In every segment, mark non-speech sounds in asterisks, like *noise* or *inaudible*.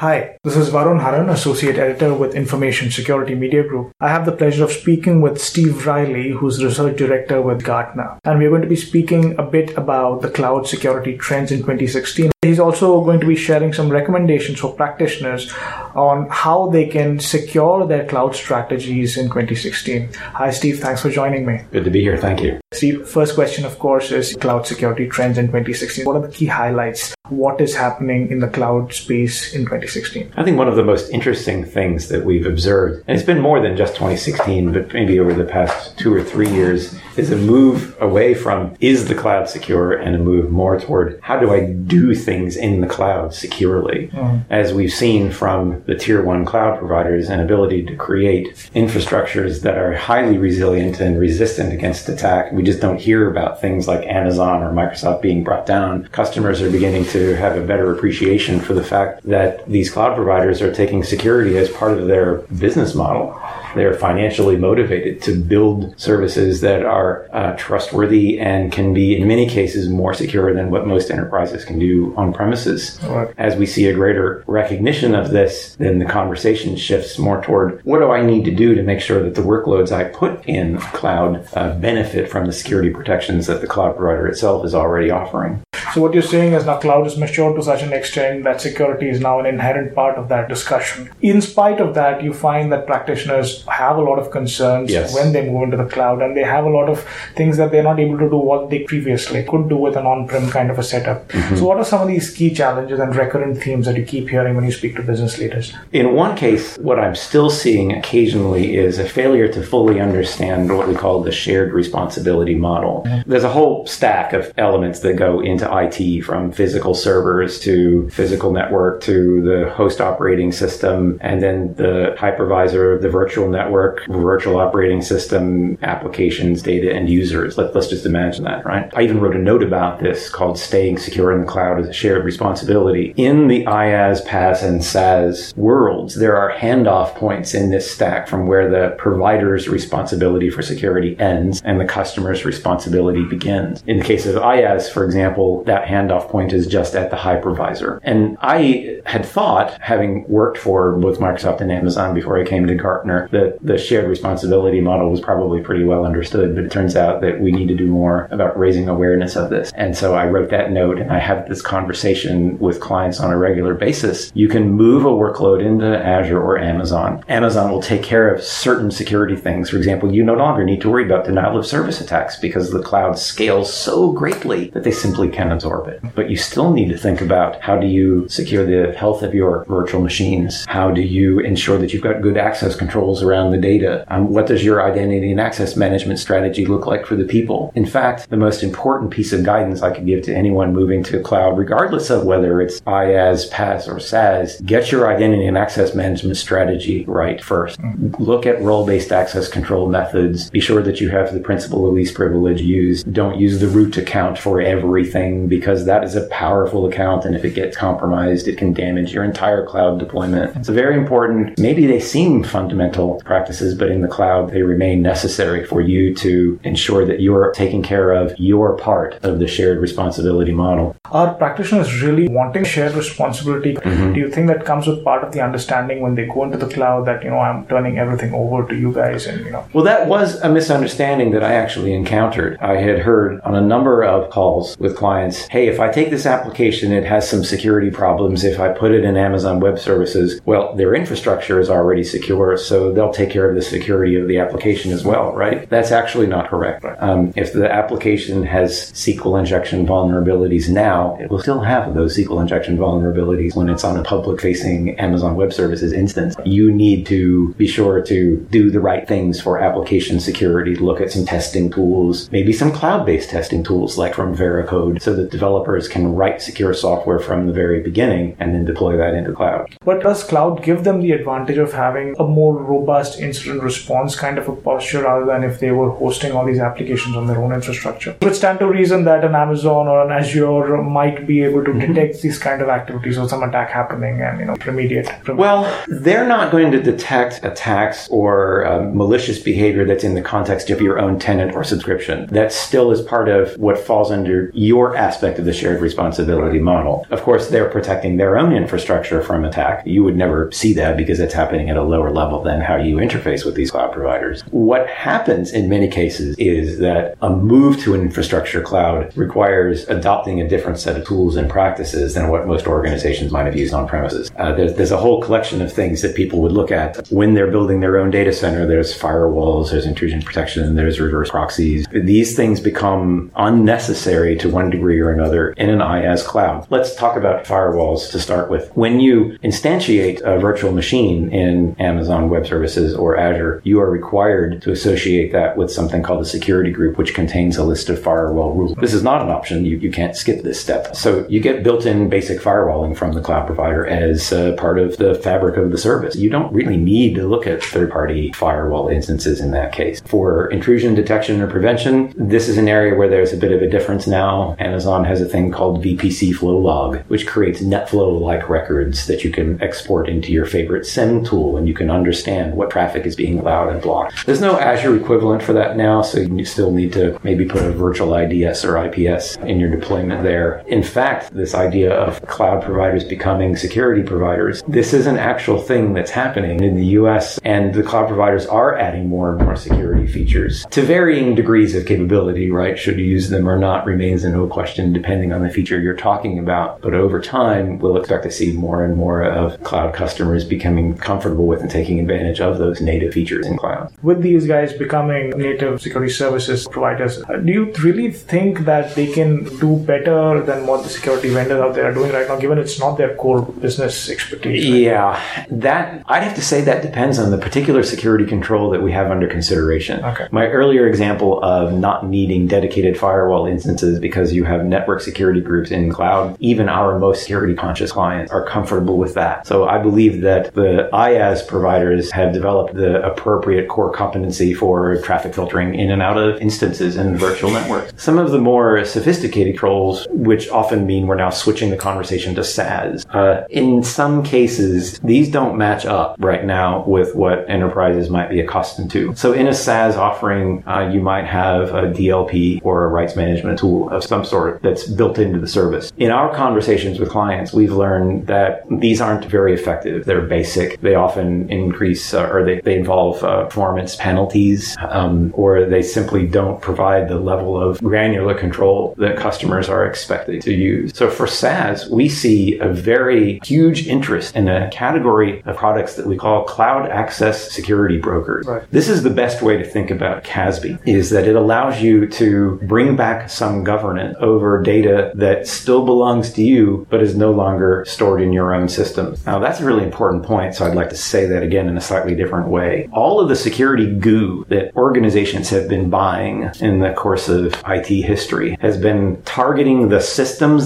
Hi, this is Varun Haran, Associate Editor with Information Security Media Group. I have the pleasure of speaking with Steve Riley, who's Research Director with Gartner. And we're going to be speaking a bit about the cloud security trends in 2016. He's also going to be sharing some recommendations for practitioners on how they can secure their cloud strategies in 2016. Hi, Steve. Thanks for joining me. Good to be here. Thank you. Steve, first question, of course, is cloud security trends in 2016. What are the key highlights? What is happening in the cloud space in 2016? I think one of the most interesting things that we've observed, and it's been more than just 2016, but maybe over the past two or three years, is a move away from is the cloud secure and a move more toward how do I do things in the cloud securely? Mm. As we've seen from the tier one cloud providers, and ability to create infrastructures that are highly resilient and resistant against attack. We just don't hear about things like Amazon or Microsoft being brought down. Customers are beginning to have a better appreciation for the fact that these cloud providers are taking security as part of their business model. They're financially motivated to build services that are uh, trustworthy and can be, in many cases, more secure than what most enterprises can do on premises. Right. As we see a greater recognition of this, then the conversation shifts more toward what do I need to do to make sure that the workloads I put in cloud uh, benefit from the security protections that the cloud provider itself is already offering. So what you're saying is now cloud is matured to such an extent that security is now an inherent part of that discussion. In spite of that, you find that practitioners have a lot of concerns yes. when they move into the cloud and they have a lot of things that they're not able to do what they previously could do with an on-prem kind of a setup. Mm-hmm. So what are some of these key challenges and recurrent themes that you keep hearing when you speak to business leaders? In one case, what I'm still seeing occasionally is a failure to fully understand what we call the shared responsibility model. There's a whole stack of elements that go into IT from physical servers to physical network to the host operating system and then the hypervisor of the virtual network, virtual operating system, applications, data, and users. Let, us just imagine that, right? I even wrote a note about this called Staying Secure in the Cloud as a Shared Responsibility. In the IaaS, PaaS, and SaaS worlds, there are handoff points in this stack from where the provider's responsibility for security ends and the customer's responsibility begins. In the case of IaaS, for example, that handoff point is just at the hypervisor. And I had thought, having worked for both Microsoft and Amazon before I came to Gartner, that the shared responsibility model was probably pretty well understood, but it turns out that we need to do more about raising awareness of this. And so I wrote that note and I have this conversation with clients on a regular basis. You can move a workload into Azure or Amazon. Amazon will take care of certain security things. For example, you no longer need to worry about denial of service attacks because the cloud scales so greatly that they simply can absorb it. But you still need to think about how do you secure the health of your virtual machines? How do you ensure that you've got good access controls around the data? Um, what does your identity and access management strategy look like for the people? In fact, the most important piece of guidance I could give to anyone moving to cloud, regardless of whether it's IaaS, PaaS, or SaaS, get your identity and access management strategy right first. Look at role-based access control methods. Be sure that you have the principle of least privilege used. Don't use the root account for everything because that is a powerful account. And if it gets compromised, it can damage your entire cloud deployment. It's a very important. Maybe they seem fundamental practices, but in the cloud, they remain necessary for you to ensure that you're taking care of your part of the shared responsibility model. Are practitioners really wanting shared responsibility? Mm-hmm. Do you think that comes with part of the understanding when they go into the cloud that, you know, I'm turning everything over to you guys and, you know? Well, that was a misunderstanding that I actually encountered. I had heard on a number of calls with clients, hey, if I take this application, it has some security problems. If I put it in Amazon Web Services, well, their infrastructure is already secure, so they'll take care of the security of the application as well, right? That's actually not correct. Um, if the application has SQL injection vulnerabilities now, it will still have those SQL injection vulnerabilities when it's on a public facing Amazon Web Services instance. You need to be sure to do the right things for application security, look at some testing tools, maybe some cloud based testing tools like from Veracode so that developers can write secure software from the very beginning and then deploy that into cloud. But does cloud give them the advantage of having a more robust incident response kind of a posture rather than if they were hosting all these applications on their own infrastructure. Would stand to reason that an Amazon or an Azure might be able to mm-hmm. detect these kind of activities or some attack happening and you know remediate. remediate. Well, they're not going to detect attacks or um, malicious behavior that's in the context of your own tenant or subscription. That still is part of what falls under your aspect of the shared responsibility model. Of course, they're protecting their own infrastructure from attack. You would never see that because it's happening at a lower level than how you interface with these cloud providers. What happens in many cases is that a move to an infrastructure cloud requires adopting a different set of tools and practices than what most organizations might have used on premises. Uh, there's, there's a whole collection of things that people would look at when they're building their own data center. There's firewalls, there's intrusion protection, there's reverse proxies. These things become unnecessary to one degree or another in an IaaS cloud. Let's talk about firewalls to start with. When you instantiate a virtual machine in Amazon Web Services or Azure, you are required to associate that with something called a security group, which contains a list of firewall rules. This is not an option. You, you can't skip this step. So you get built in basic firewalling from the cloud provider as uh, part of the fabric of the service. You don't really need to look at third party firewall instances in that case. For intrusion detection or prevention, this is an area where there's a bit of a difference now. Amazon has a thing called VPC Flow Log, which creates NetFlow like records that you can export into your favorite SIEM tool and you can understand what traffic is being allowed and blocked. There's no Azure equivalent for that now, so you still need to maybe put a virtual IDS or IPS in your deployment there. In fact, this idea of cloud providers becoming security providers, this is an actual thing that's happening in the US, and the cloud providers are adding more and more security features to varying degrees of capability, right? Should you use them or not remains a no question depending on the feature you're talking about. But over time, we'll expect to see more and more of cloud customers becoming comfortable with and taking advantage of those native features in cloud. With these guys becoming native security services providers, do you really think that they can do better than what the security vendors out there are doing right now, given it's not their core business expertise? Right? Yeah, that I'd have to say that depends on the particular security control that we have under consideration. Okay. My earlier example of not needing dedicated firewall instances because you have network security groups in cloud, even our most security conscious clients are comfortable with that. So I believe that the IaaS providers have developed the appropriate core competency for traffic filtering in and out of instances in virtual networks. Some of the more sophisticated controls, which often mean we're now switching the conversation to SaaS, uh, in some cases, these don't match up right now with what enterprises might be accustomed to. So in a SaaS offering, uh, you might have a DLP or a rights management tool of some sort that's built into the service. In our conversations with clients, we've learned that these aren't very effective. They're basic. They often increase uh, or they, they involve uh, performance penalties, um, or they simply don't provide the level of granular control that customers are expected to use. So for SaaS, we see a very huge interest in a category of products that we call cloud access security brokers. Right. This is the best way to think about CASB is that it allows you to bring back some governance over data that still belongs to you, but is no longer stored in your own system. Now that's a really important point. So I'd like to say that again in a slightly different way. All of the security goo that organizations have been buying in the course of IT history has been targeting the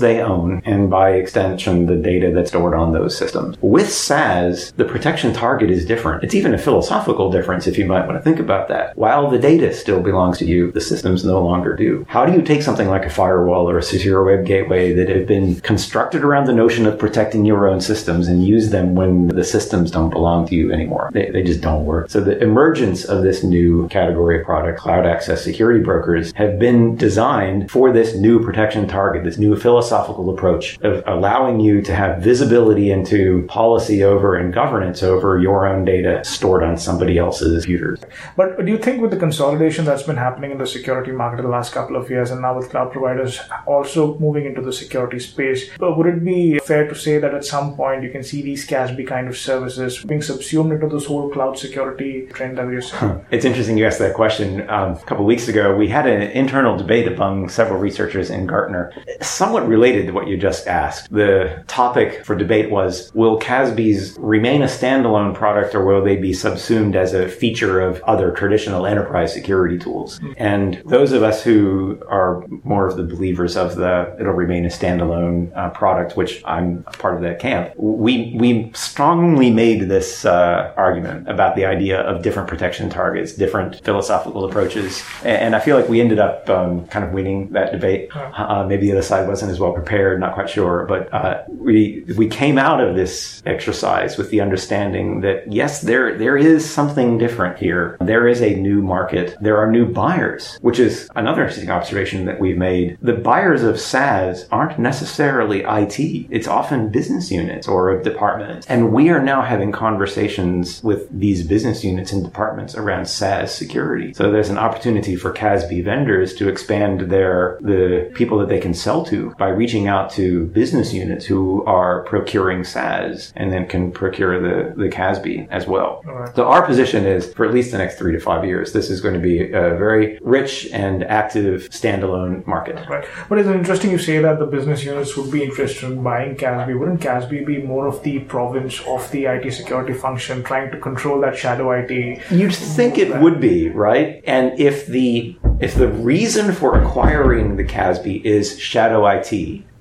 they own and by extension the data that's stored on those systems. With SaaS, the protection target is different. It's even a philosophical difference if you might want to think about that. While the data still belongs to you, the systems no longer do. How do you take something like a firewall or a secure web gateway that have been constructed around the notion of protecting your own systems and use them when the systems don't belong to you anymore? They, they just don't work. So the emergence of this new category of product, cloud access security brokers, have been designed for this new protection target, this new philosophical approach of allowing you to have visibility into policy over and governance over your own data stored on somebody else's computers. But do you think with the consolidation that's been happening in the security market in the last couple of years and now with cloud providers also moving into the security space, would it be fair to say that at some point you can see these CASB kind of services being subsumed into this whole cloud security trend that we're seeing? It's interesting you asked that question. Um, a couple weeks ago, we had an internal debate among several researchers in Gartner, somewhat related to what you just asked. The topic for debate was, will CASBs remain a standalone product or will they be subsumed as a feature of other traditional enterprise security tools? And those of us who are more of the believers of the it'll remain a standalone uh, product, which I'm part of that camp, we we strongly made this uh, argument about the idea of different protection targets, different philosophical approaches. And I feel like we ended up um, kind of winning that debate. Uh, maybe the other side wasn't as well prepared, not quite sure. But uh, we, we came out of this exercise with the understanding that yes, there, there is something different here. There is a new market. There are new buyers, which is another interesting observation that we've made. The buyers of SaaS aren't necessarily IT. It's often business units or departments. And we are now having conversations with these business units and departments around SaaS security. So there's an opportunity for CASB vendors to expand their, the people that they can sell to by reaching out to business units who are procuring SaaS and then can procure the, the CASB as well. Right. So our position is for at least the next three to five years, this is going to be a very rich and active standalone market. Right. But it's interesting you say that the business units would be interested in buying CASB. Wouldn't CASB be more of the province of the IT security function trying to control that shadow IT? You'd think it would be, right? And if the if the reason for acquiring the CASB is shadow IT,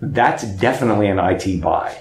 that's definitely an IT buy.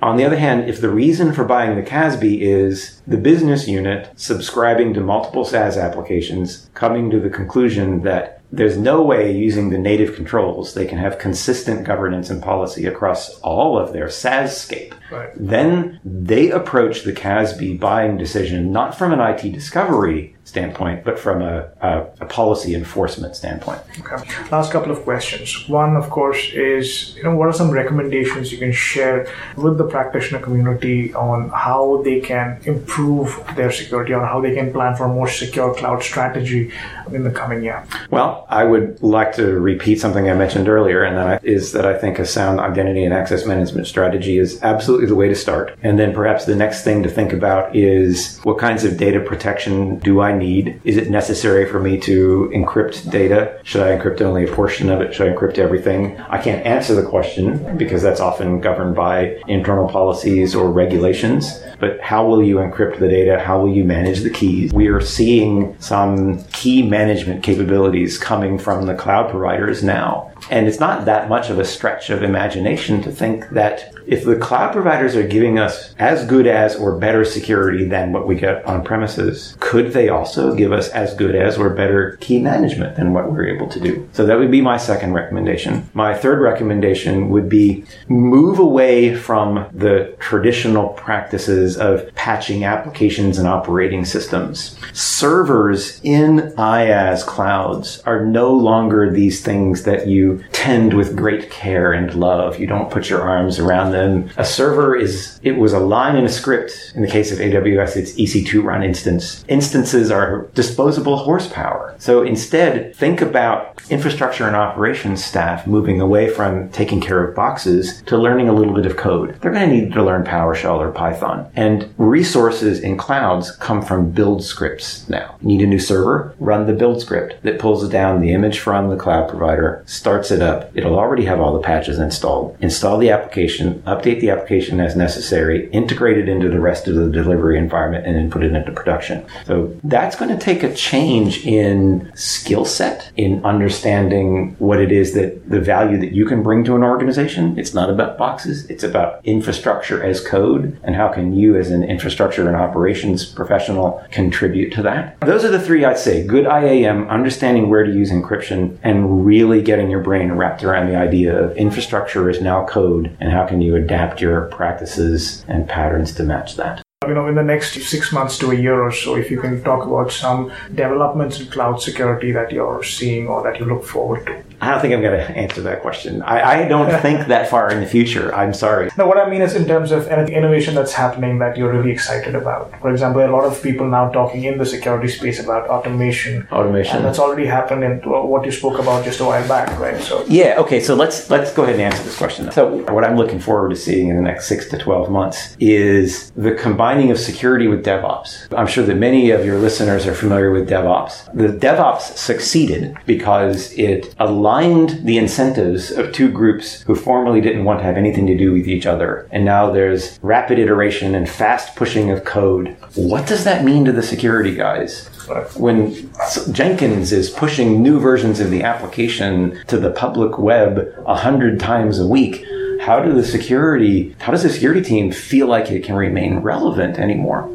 On the other hand, if the reason for buying the CASB is the business unit subscribing to multiple SaaS applications, coming to the conclusion that there's no way using the native controls they can have consistent governance and policy across all of their SaaScape. Right. Then they approach the CASB buying decision not from an IT discovery standpoint, but from a, a, a, policy enforcement standpoint. Okay. Last couple of questions. One, of course, is you know what are some recommendations you can share with the practitioner community on how they can improve their security or how they can plan for a more secure cloud strategy in the coming year? Well, I would like to repeat something I mentioned earlier, and that is that I think a sound identity and access management strategy is absolutely the way to start. And then perhaps the next thing to think about is what kinds of data protection do I need? Is it necessary for me to encrypt data? Should I encrypt only a portion of it? Should I encrypt everything? I can't answer the question because that's often governed by internal policies or regulations. But how will you encrypt the data? How will you manage the keys? We are seeing some key management capabilities coming from the cloud providers now. And it's not that much of a stretch of imagination to think that if the cloud providers are giving us as good as or better security than what we get on premises, could they also give us as good as or better key management than what we're able to do? So that would be my second recommendation. My third recommendation would be move away from the traditional practices of patching applications and operating systems. Servers in IaaS clouds are no longer these things that you tend with great care and love. You don't put your arms around them. A server is, it was a line in a script. In the case of AWS, it's EC2 run instance. Instances are disposable horsepower. So instead, think about infrastructure and operations staff moving away from taking care of boxes to learning a little bit of code. They're going to need to learn PowerShell or Python. And resources in clouds come from build scripts now. Need a new server? Run the build script that pulls down the image from the cloud provider, starts it up. It'll already have all the patches installed. Install the application, update the application as necessary, integrate it into the rest of the delivery environment, and then put it into production. So that's going to take a change in skill set, in understanding what it is that the value that you can bring to an organization. It's not about boxes. It's about infrastructure as code and how can you as an infrastructure and operations professional contribute to that. Those are the three I'd say. Good IAM, understanding where to use encryption, and really getting your brain wrapped around the idea of infrastructure is now code and how can you adapt your practices and patterns to match that you know, in the next six months to a year or so, if you can talk about some developments in cloud security that you're seeing or that you look forward to. I don't think I'm going to answer that question. I, I don't *laughs* think that far in the future. I'm sorry. No, what I mean is in terms of anything innovation that's happening that you're really excited about. For example, a lot of people now talking in the security space about automation. Automation. And that's already happened in what you spoke about just a while back, right? So yeah, okay. So let's let's go ahead and answer this question. So what I'm looking forward to seeing in the next six to twelve months is the combining of security with DevOps. I'm sure that many of your listeners are familiar with DevOps. The DevOps succeeded because it aligned the incentives of two groups who formerly didn't want to have anything to do with each other. And now there's rapid iteration and fast pushing of code. What does that mean to the security guys? When Jenkins is pushing new versions of the application to the public web a hundred times a week, how do the security, how does the security team feel like it can remain relevant anymore?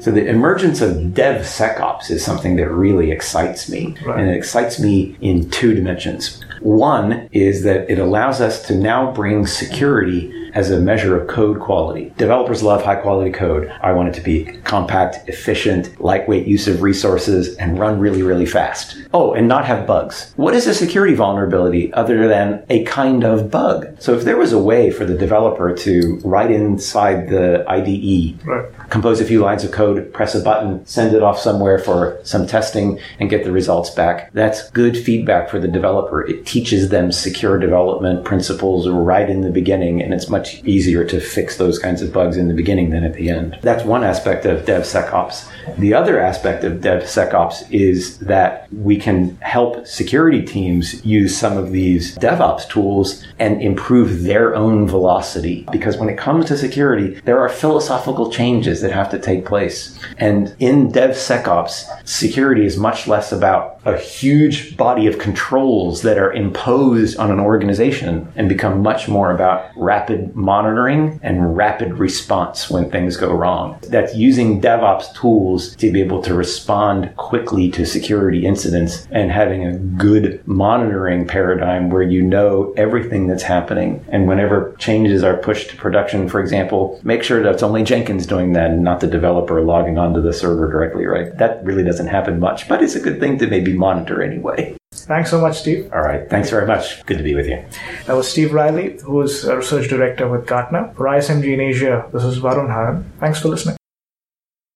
So the emergence of DevSecOps is something that really excites me. Right. And it excites me in two dimensions. One is that it allows us to now bring security as a measure of code quality. Developers love high quality code. I want it to be compact, efficient, lightweight use of resources, and run really, really fast. Oh, and not have bugs. What is a security vulnerability other than a kind of bug? So if there was a way for the developer to write inside the IDE, Right. compose a few lines of code, press a button, send it off somewhere for some testing, and get the results back. That's good feedback for the developer. It teaches them secure development principles right in the beginning, and it's much easier to fix those kinds of bugs in the beginning than at the end. That's one aspect of DevSecOps. The other aspect of DevSecOps is that we can help security teams use some of these DevOps tools and improve their own velocity. Because when it comes to security, there are philosophical changes that have to take place. And in DevSecOps, security is much less about a huge body of controls that are imposed on an organization and become much more about rapid monitoring and rapid response when things go wrong. That's using DevOps tools to be able to respond quickly to security incidents and having a good monitoring paradigm where you know everything that's happening. And whenever changes are pushed to production, for example, make sure that it's only Jenkins doing that and not the developer logging onto the server directly, right? That really doesn't happen much, but it's a good thing to maybe monitor anyway. Thanks so much, Steve. All right. Thanks very much. Good to be with you. That was Steve Riley, who is a research director with Gartner. For ISMG in Asia, this is Varun Haran. Thanks for listening.